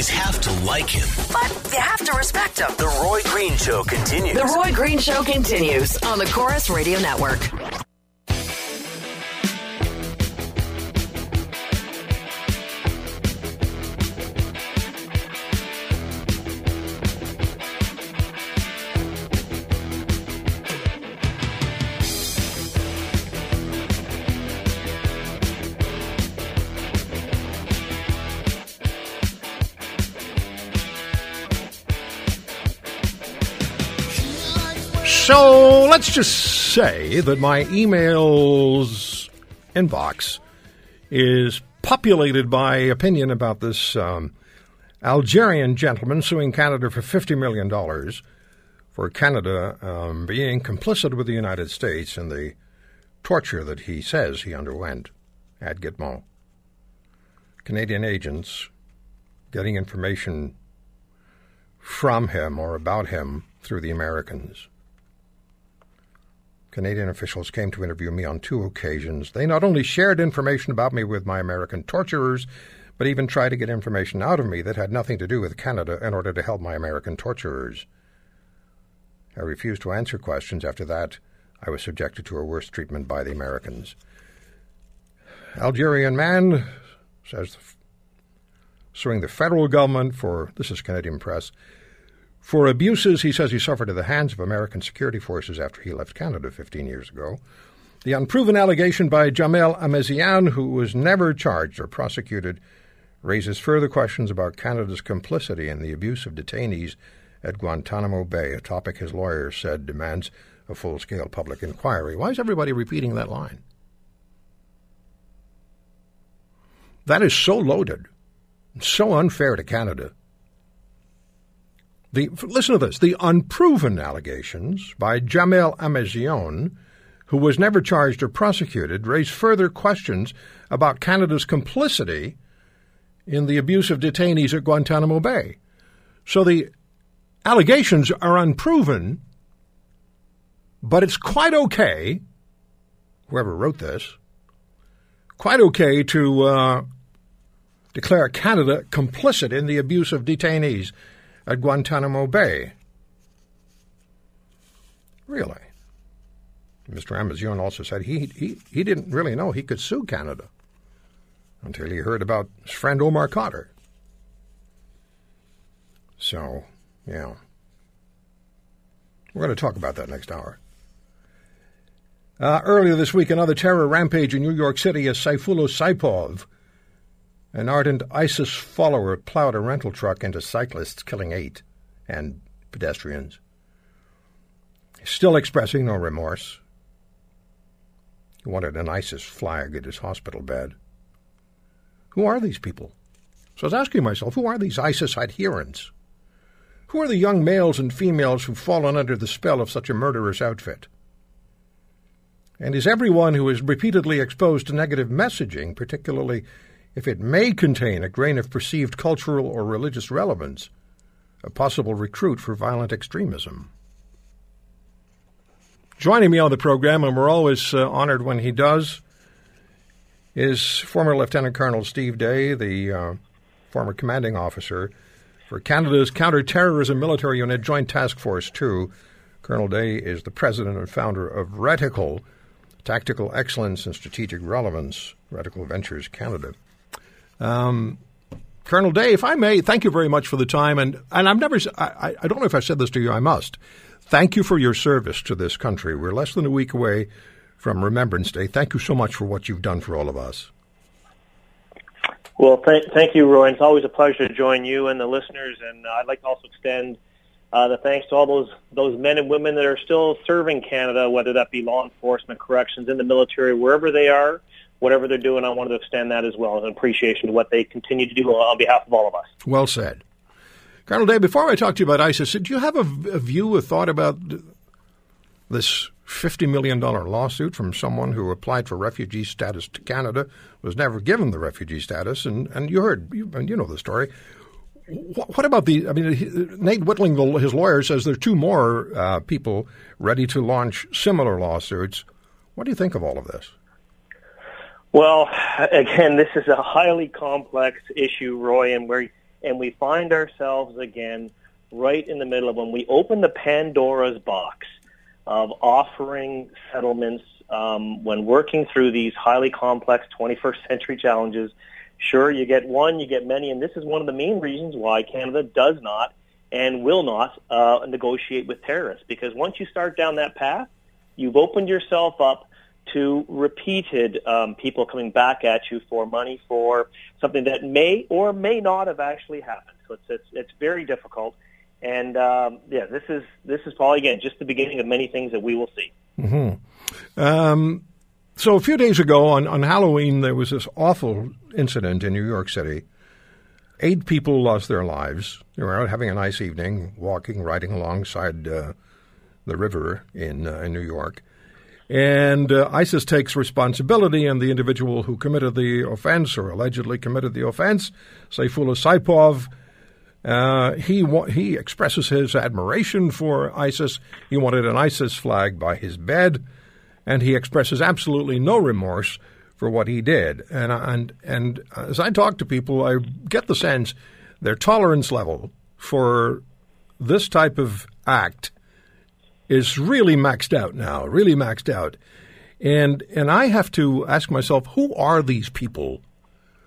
Always have to like him. But you have to respect him. The Roy Green Show continues. The Roy Green Show continues on the Corus Radio Network. So let's just say that my emails inbox is populated by opinion about this um, Algerian gentleman suing Canada for $50 million for Canada um, being complicit with the United States in the torture that he says he underwent at Gitmo. Canadian agents getting information from him or about him through the Americans. Canadian officials came to interview me on two occasions. They not only shared information about me with my American torturers, but even tried to get information out of me that had nothing to do with Canada in order to help my American torturers. I refused to answer questions. After that, I was subjected to a worse treatment by the Americans. Algerian man says suing the federal government for this is Canadian press for abuses he says he suffered at the hands of American security forces after he left Canada 15 years ago. The unproven allegation by Djamel Ameziane, who was never charged or prosecuted, raises further questions about Canada's complicity in the abuse of detainees at Guantanamo Bay, a topic his lawyers said demands a full scale public inquiry. Why is everybody repeating that line? That is so loaded, so unfair to Canada. The, listen to this. The unproven allegations by Djamel Ameziane, who was never charged or prosecuted, raise further questions about Canada's complicity in the abuse of detainees at Guantanamo Bay. So the allegations are unproven, but it's quite okay, whoever wrote this, quite okay to uh, declare Canada complicit in the abuse of detainees at Guantanamo Bay. Really? Mr. Ameziane also said he, he, he didn't really know he could sue Canada until he heard about his friend Omar Khadr. So, yeah. We're going to talk about that next hour. Uh, earlier this week, another terror rampage in New York City as Sayfullo Saipov, an ardent ISIS follower, plowed a rental truck into cyclists, killing eight, and pedestrians. Still expressing no remorse. He wanted an ISIS flag at his hospital bed. Who are these people? So I was asking myself, who are these ISIS adherents? Who are the young males and females who've fallen under the spell of such a murderous outfit? And is everyone who is repeatedly exposed to negative messaging, particularly if it may contain a grain of perceived cultural or religious relevance, a possible recruit for violent extremism? Joining me on the program, and we're always uh, honored when he does, is former Lieutenant Colonel Steve Day, the uh, former commanding officer for Canada's Counterterrorism Military Unit Joint Task Force 2. Colonel Day is the president and founder of Reticle, Tactical Excellence and Strategic Relevance, Reticle Ventures Canada. Um, Colonel Day, if I may, thank you very much for the time. And, and I've never, I, I don't know if I said this to you, I must. Thank you for your service to this country. We're less than a week away from Remembrance Day. Thank you so much for what you've done for all of us. Well, th- thank you, Roy. It's always a pleasure to join you and the listeners. And uh, I'd like to also extend Uh, the thanks to all those those men and women that are still serving Canada, whether that be law enforcement, corrections, in the military, wherever they are, whatever they're doing. I wanted to extend that as well as an appreciation to what they continue to do on behalf of all of us. Well said. Colonel Day, before I talk to you about ISIS, do you have a, a view, a thought about this $50 million lawsuit from someone who applied for refugee status to Canada, was never given the refugee status, and, and you heard, you, you know the story. What, what about the, I mean, Nate Whitling, his lawyer, says there are two more uh, people ready to launch similar lawsuits. What do you think of all of this? Well, again, this is a highly complex issue, Roy, and we and we find ourselves again right in the middle of when we open the Pandora's box of offering settlements um, when working through these highly complex 21st century challenges. Sure, you get one, you get many, and this is one of the main reasons why Canada does not and will not uh, negotiate with terrorists. Because once you start down that path, you've opened yourself up to repeated um, people coming back at you for money for something that may or may not have actually happened. So it's it's, it's very difficult. And um, yeah, this is this is probably again just the beginning of many things that we will see. Mm-hmm. Um, so a few days ago on, on Halloween, there was this awful incident in New York City. Eight people lost their lives. They were out having a nice evening, walking, riding alongside uh, the river in uh, in New York. And uh, ISIS takes responsibility, and the individual who committed the offense or allegedly committed the offense, Sayfullo Saipov, uh, he wa- he expresses his admiration for ISIS. He wanted an ISIS flag by his bed, and he expresses absolutely no remorse for what he did. And and and as I talk to people, I get the sense their tolerance level for this type of act is really maxed out now, really maxed out. And and I have to ask myself, who are these people?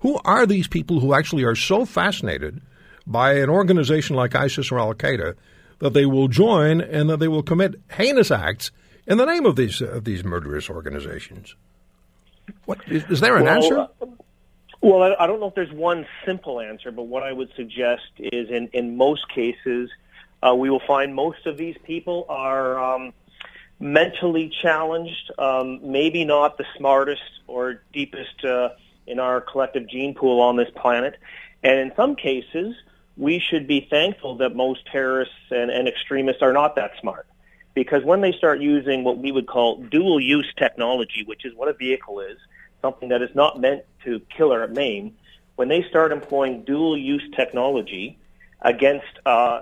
Who are these people who actually are so fascinated by an organization like ISIS or Al Qaeda that they will join and that they will commit heinous acts in the name of these uh, of these murderous organizations? What is, is there an well, answer? Well, I don't know if there's one simple answer, but what I would suggest is in, in most cases – uh, we will find most of these people are um, mentally challenged, um, maybe not the smartest or deepest uh, in our collective gene pool on this planet. And in some cases, we should be thankful that most terrorists and, and extremists are not that smart. Because when they start using what we would call dual use technology, which is what a vehicle is, something that is not meant to kill or maim, when they start employing dual use technology, against uh,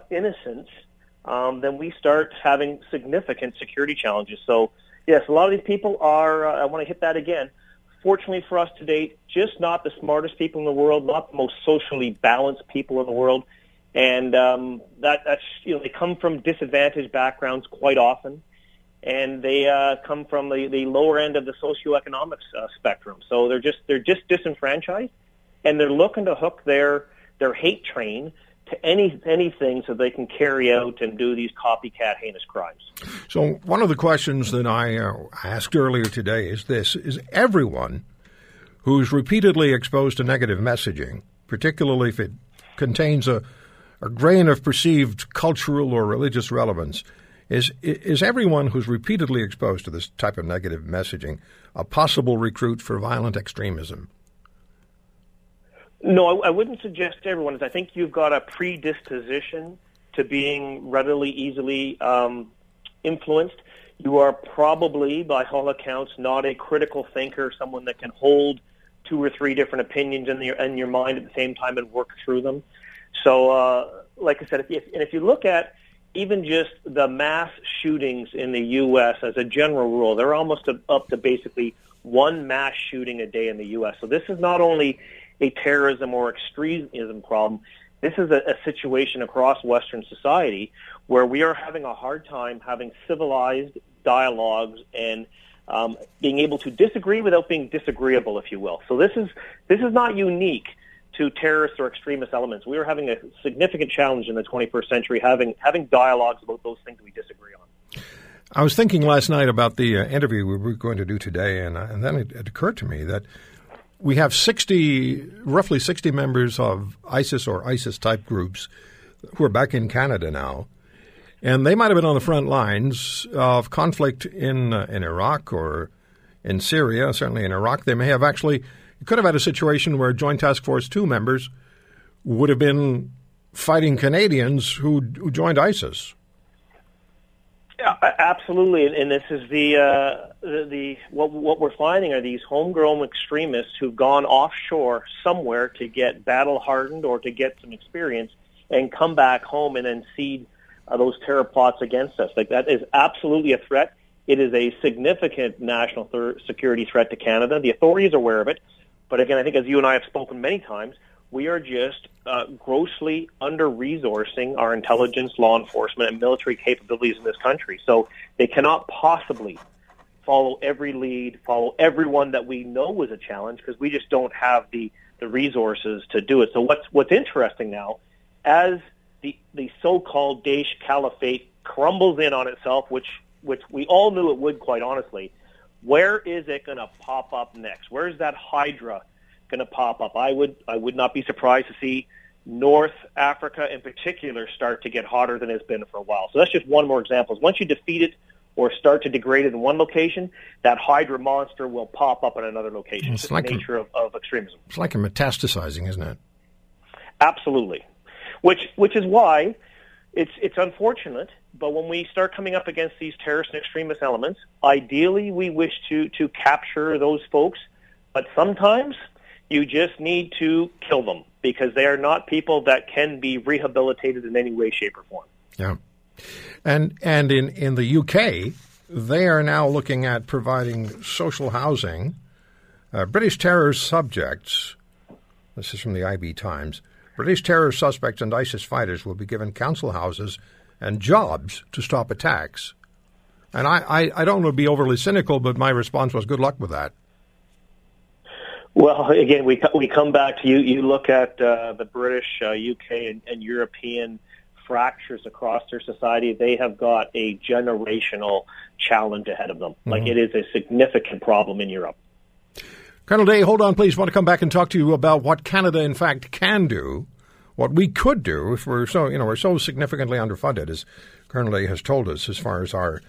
um, then we start having significant security challenges. So, yes, a lot of these people are, uh, I want to hit that again. Fortunately for us to date, just not the smartest people in the world, not the most socially balanced people in the world. And um, that, that's, you know, they come from disadvantaged backgrounds quite often. And they uh, come from the, the lower end of the socioeconomic uh, spectrum. So they're just, they're just disenfranchised. And they're looking to hook their, their hate train any anything so they can carry out and do these copycat heinous crimes. So one of the questions that I uh, asked earlier today is this: Is everyone who's repeatedly exposed to negative messaging, particularly if it contains a, a grain of perceived cultural or religious relevance, is is everyone who's repeatedly exposed to this type of negative messaging a possible recruit for violent extremism? No, I, I wouldn't suggest to everyone. I think you've got a predisposition to being readily, easily um, influenced. You are probably, by all accounts, not a critical thinker, someone that can hold two or three different opinions in your in your mind at the same time and work through them. So, uh, like I said, if and if you look at even just the mass shootings in the U.S. as a general rule, they're almost up to basically one mass shooting a day in the U.S. So this is not only a terrorism or extremism problem. This is a, a situation across Western society where we are having a hard time having civilized dialogues and um, being able to disagree without being disagreeable, if you will. So this is this is not unique to terrorist or extremist elements. We are having a significant challenge in the 21st century, having having dialogues about those things we disagree on. I was thinking last night about the uh, interview we were going to do today, and, uh, and then it, it occurred to me that we have 60, roughly 60 members of ISIS or ISIS type groups who are back in Canada now. and they might have been on the front lines of conflict in uh, in Iraq or in Syria, certainly in Iraq. They may have actually could have had a situation where Joint Task Force Two members would have been fighting Canadians who, who joined ISIS. Yeah, absolutely, and this is the uh, the, the what what we're finding are these homegrown extremists who've gone offshore somewhere to get battle hardened or to get some experience, and come back home and then seed uh, those terror plots against us. Like that is absolutely a threat. It is a significant national thir- security threat to Canada. The authorities are aware of it, but again, I think as you and I have spoken many times, we are just uh, grossly under resourcing our intelligence, law enforcement, and military capabilities in this country. So they cannot possibly follow every lead, follow everyone that we know was a challenge because we just don't have the, the resources to do it. So what's what's interesting now, as the the so-called Daesh Caliphate crumbles in on itself, which which we all knew it would, quite honestly. Where is it going to pop up next? Where is that Hydra going to pop up. I would I would not be surprised to see North Africa in particular start to get hotter than it's been for a while. So that's just one more example. Once you defeat it or start to degrade it in one location, that Hydra monster will pop up in another location. It's, it's like the nature a, of, of extremism. It's like a metastasizing, isn't it? Absolutely. Which which is why it's it's unfortunate, but when we start coming up against these terrorist and extremist elements, ideally we wish to to capture those folks, but sometimes you just need to kill them because they are not people that can be rehabilitated in any way, shape, or form. Yeah. And and in, in the UK, they are now looking at providing social housing. Uh, British terror subjects, this is from the IB Times, British terror suspects and ISIS fighters will be given council houses and jobs to stop attacks. And I, I, I don't want to be overly cynical, but my response was good luck with that. Well, again, we we come back to you. You look at uh, the British, uh, UK, and, and European fractures across their society. They have got a generational challenge ahead of them. Mm-hmm. Like it is a significant problem in Europe. Colonel Day, hold on, please. I want to come back and talk to you about what Canada, in fact, can do, what we could do if we're so you know we're so significantly underfunded, as Colonel Day has told us, as far as our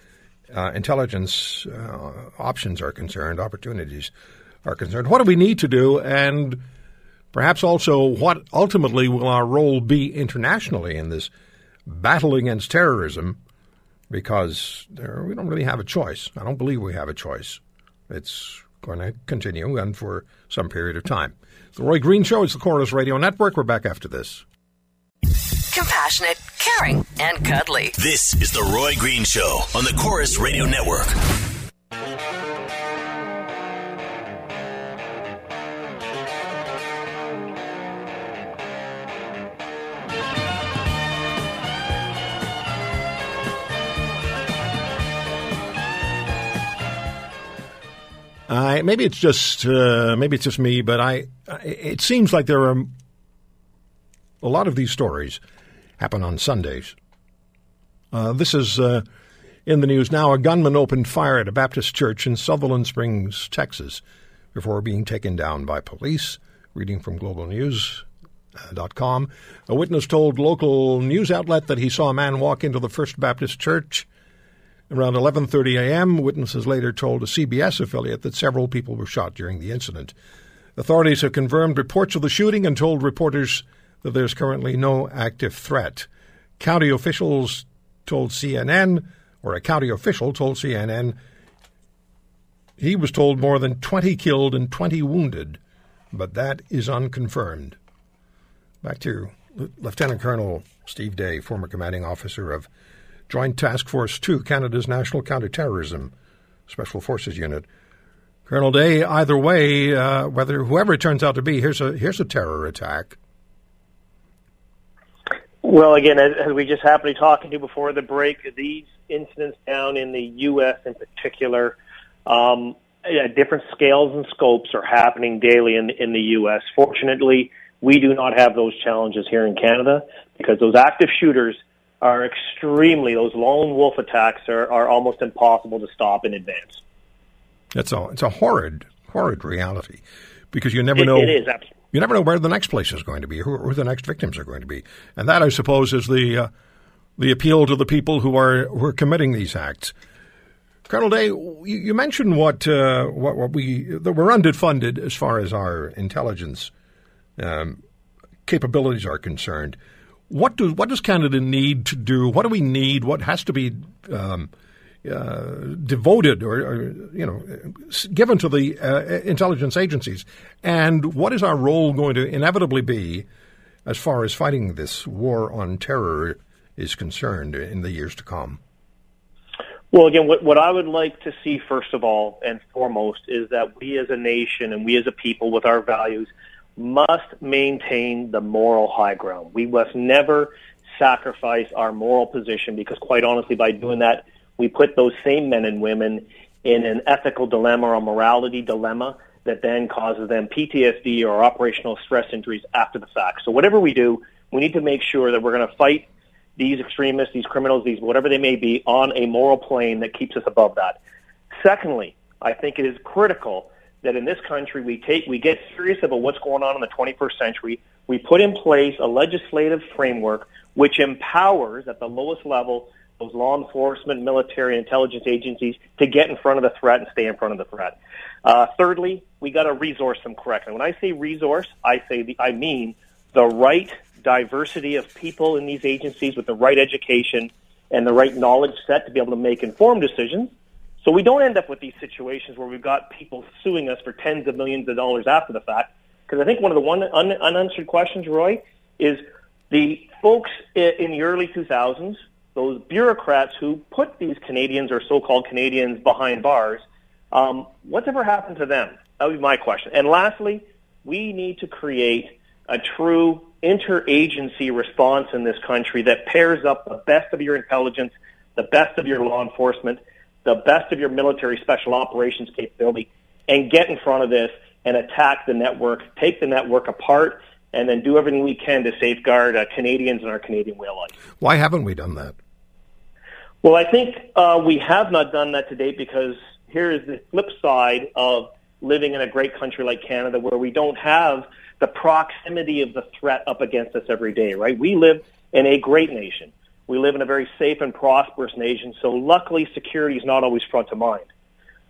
uh, intelligence uh, options are concerned, opportunities are concerned. What do we need to do? And perhaps also what ultimately will our role be internationally in this battle against terrorism? Because there, we don't really have a choice. I don't believe we have a choice. It's going to continue and for some period of time. The Roy Green Show is the Corus Radio Network. We're back after this. Compassionate, caring, and cuddly. This is the Roy Green Show on the Corus Radio Network. I maybe it's just uh, maybe it's just me, but I it seems like there are a lot of these stories happen on Sundays. Uh, this is uh, in the news now. A gunman opened fire at a Baptist church in Sutherland Springs, Texas, before being taken down by police. Reading from GlobalNews.com, a witness told local news outlet that he saw a man walk into the First Baptist Church Around 11:30 a.m., witnesses later told a CBS affiliate that several people were shot during the incident. Authorities have confirmed reports of the shooting and told reporters that there's currently no active threat. County officials told CNN, or a county official told CNN, he was told more than 20 killed and 20 wounded, but that is unconfirmed. Back to Lieutenant Colonel Steve Day, former commanding officer of Joint Task Force 2, Canada's National Counterterrorism Special Forces Unit. Colonel Day, either way, uh, whether whoever it turns out to be, here's a here's a terror attack. Well, again, as, as we just happened to be talking to before the break, these incidents down in the U.S. in particular, um, different scales and scopes are happening daily in in the U.S. Fortunately, we do not have those challenges here in Canada because those active shooters are extremely those lone wolf attacks are, are almost impossible to stop in advance. It's a it's a horrid horrid reality because you never it, know it is absolutely. you never know where the next place is going to be, who, who the next victims are going to be, and that I suppose is the uh, the appeal to the people who are who are committing these acts. Colonel Day, you, mentioned what, uh, what, what we that we're underfunded as far as our intelligence um, capabilities are concerned. What do what does Canada need to do? What do we need? What has to be um, uh, devoted or, or, you know given to the uh, intelligence agencies? And what is our role going to inevitably be as far as fighting this war on terror is concerned in the years to come? Well, again, what, what I would like to see first of all and foremost is that we as a nation and we as a people with our values must maintain the moral high ground. We must never sacrifice our moral position because quite honestly, by doing that, we put those same men and women in an ethical dilemma or a morality dilemma that then causes them PTSD or operational stress injuries after the fact. So whatever we do, we need to make sure that we're going to fight these extremists, these criminals, these whatever they may be, on a moral plane that keeps us above that. Secondly, I think it is critical that in this country we take we get serious about what's going on in the 21st century. We put in place a legislative framework which empowers at the lowest level those law enforcement, military, and intelligence agencies to get in front of the threat and stay in front of the threat. Uh, thirdly, we got to resource them correctly. When I say resource, I say the, I mean the right diversity of people in these agencies with the right education and the right knowledge set to be able to make informed decisions. So we don't end up with these situations where we've got people suing us for tens of millions of dollars after the fact. Because I think one of the one un- unanswered questions, Roy, is the folks in the early 2000s, those bureaucrats who put these Canadians or so-called Canadians behind bars, um, what's ever happened to them? That would be my question. And lastly, we need to create a true interagency response in this country that pairs up the best of your intelligence, the best of your law enforcement, the best of your military special operations capability, and get in front of this and attack the network, take the network apart, and then do everything we can to safeguard uh, Canadians and our Canadian way of life. Why haven't we done that? Well, I think uh, we have not done that to date because here is the flip side of living in a great country like Canada where we don't have – the proximity of the threat up against us every day, right? We live in a great nation. We live in a very safe and prosperous nation. So luckily, security is not always front of mind.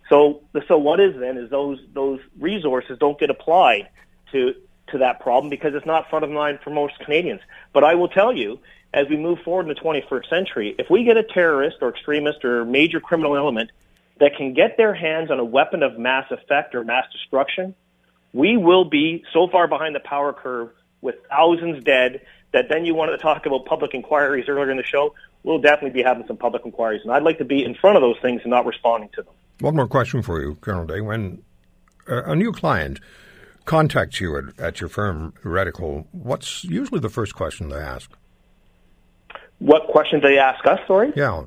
So, so what is then is those those resources don't get applied to to that problem because it's not front of mind for most Canadians. But I will tell you, as we move forward in the 21st century, if we get a terrorist or extremist or major criminal element that can get their hands on a weapon of mass effect or mass destruction, we will be so far behind the power curve with thousands dead that then you wanted to talk about public inquiries earlier in the show. We'll definitely be having some public inquiries, and I'd like to be in front of those things and not responding to them. One more question for you, Colonel Day. When a new client contacts you at, at your firm, Reticle, what's usually the first question they ask? What questions they ask us, sorry? Yeah.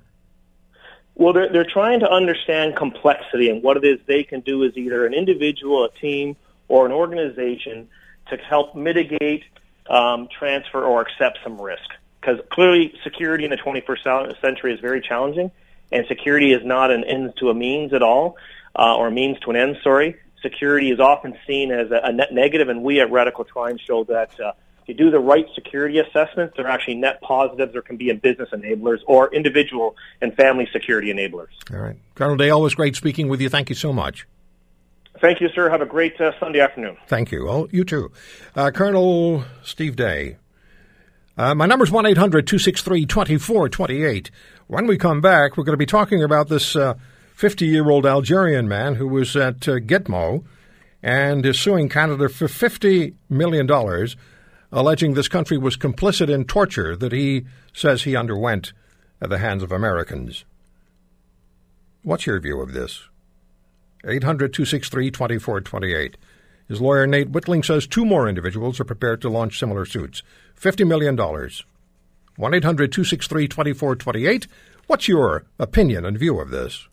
Well, they're, they're trying to understand complexity and what it is they can do as either an individual, a team, or an organization to help mitigate, um, transfer, or accept some risk. Because clearly, security in the 21st century is very challenging, and security is not an end to a means at all, uh, or means to an end. Sorry, security is often seen as a, a net negative, and we at Reticle try and show that. Uh, if you do the right security assessments, they're actually net positives or can be in business enablers or individual and family security enablers. All right. Colonel Day, always great speaking with you. Thank you so much. Thank you, sir. Have a great uh, Sunday afternoon. Thank you. Well, you too. Uh, Colonel Steve Day. Uh, my number is 1 800 263 2428. When we come back, we're going to be talking about this 50 uh, year old Algerian man who was at uh, Gitmo and is suing Canada for $50 million, alleging this country was complicit in torture that he says he underwent at the hands of Americans. What's your view of this? 800 263 2428. His lawyer, Nate Whitling, says two more individuals are prepared to launch similar suits. $50 million. 1 800 263 2428. What's your opinion and view of this?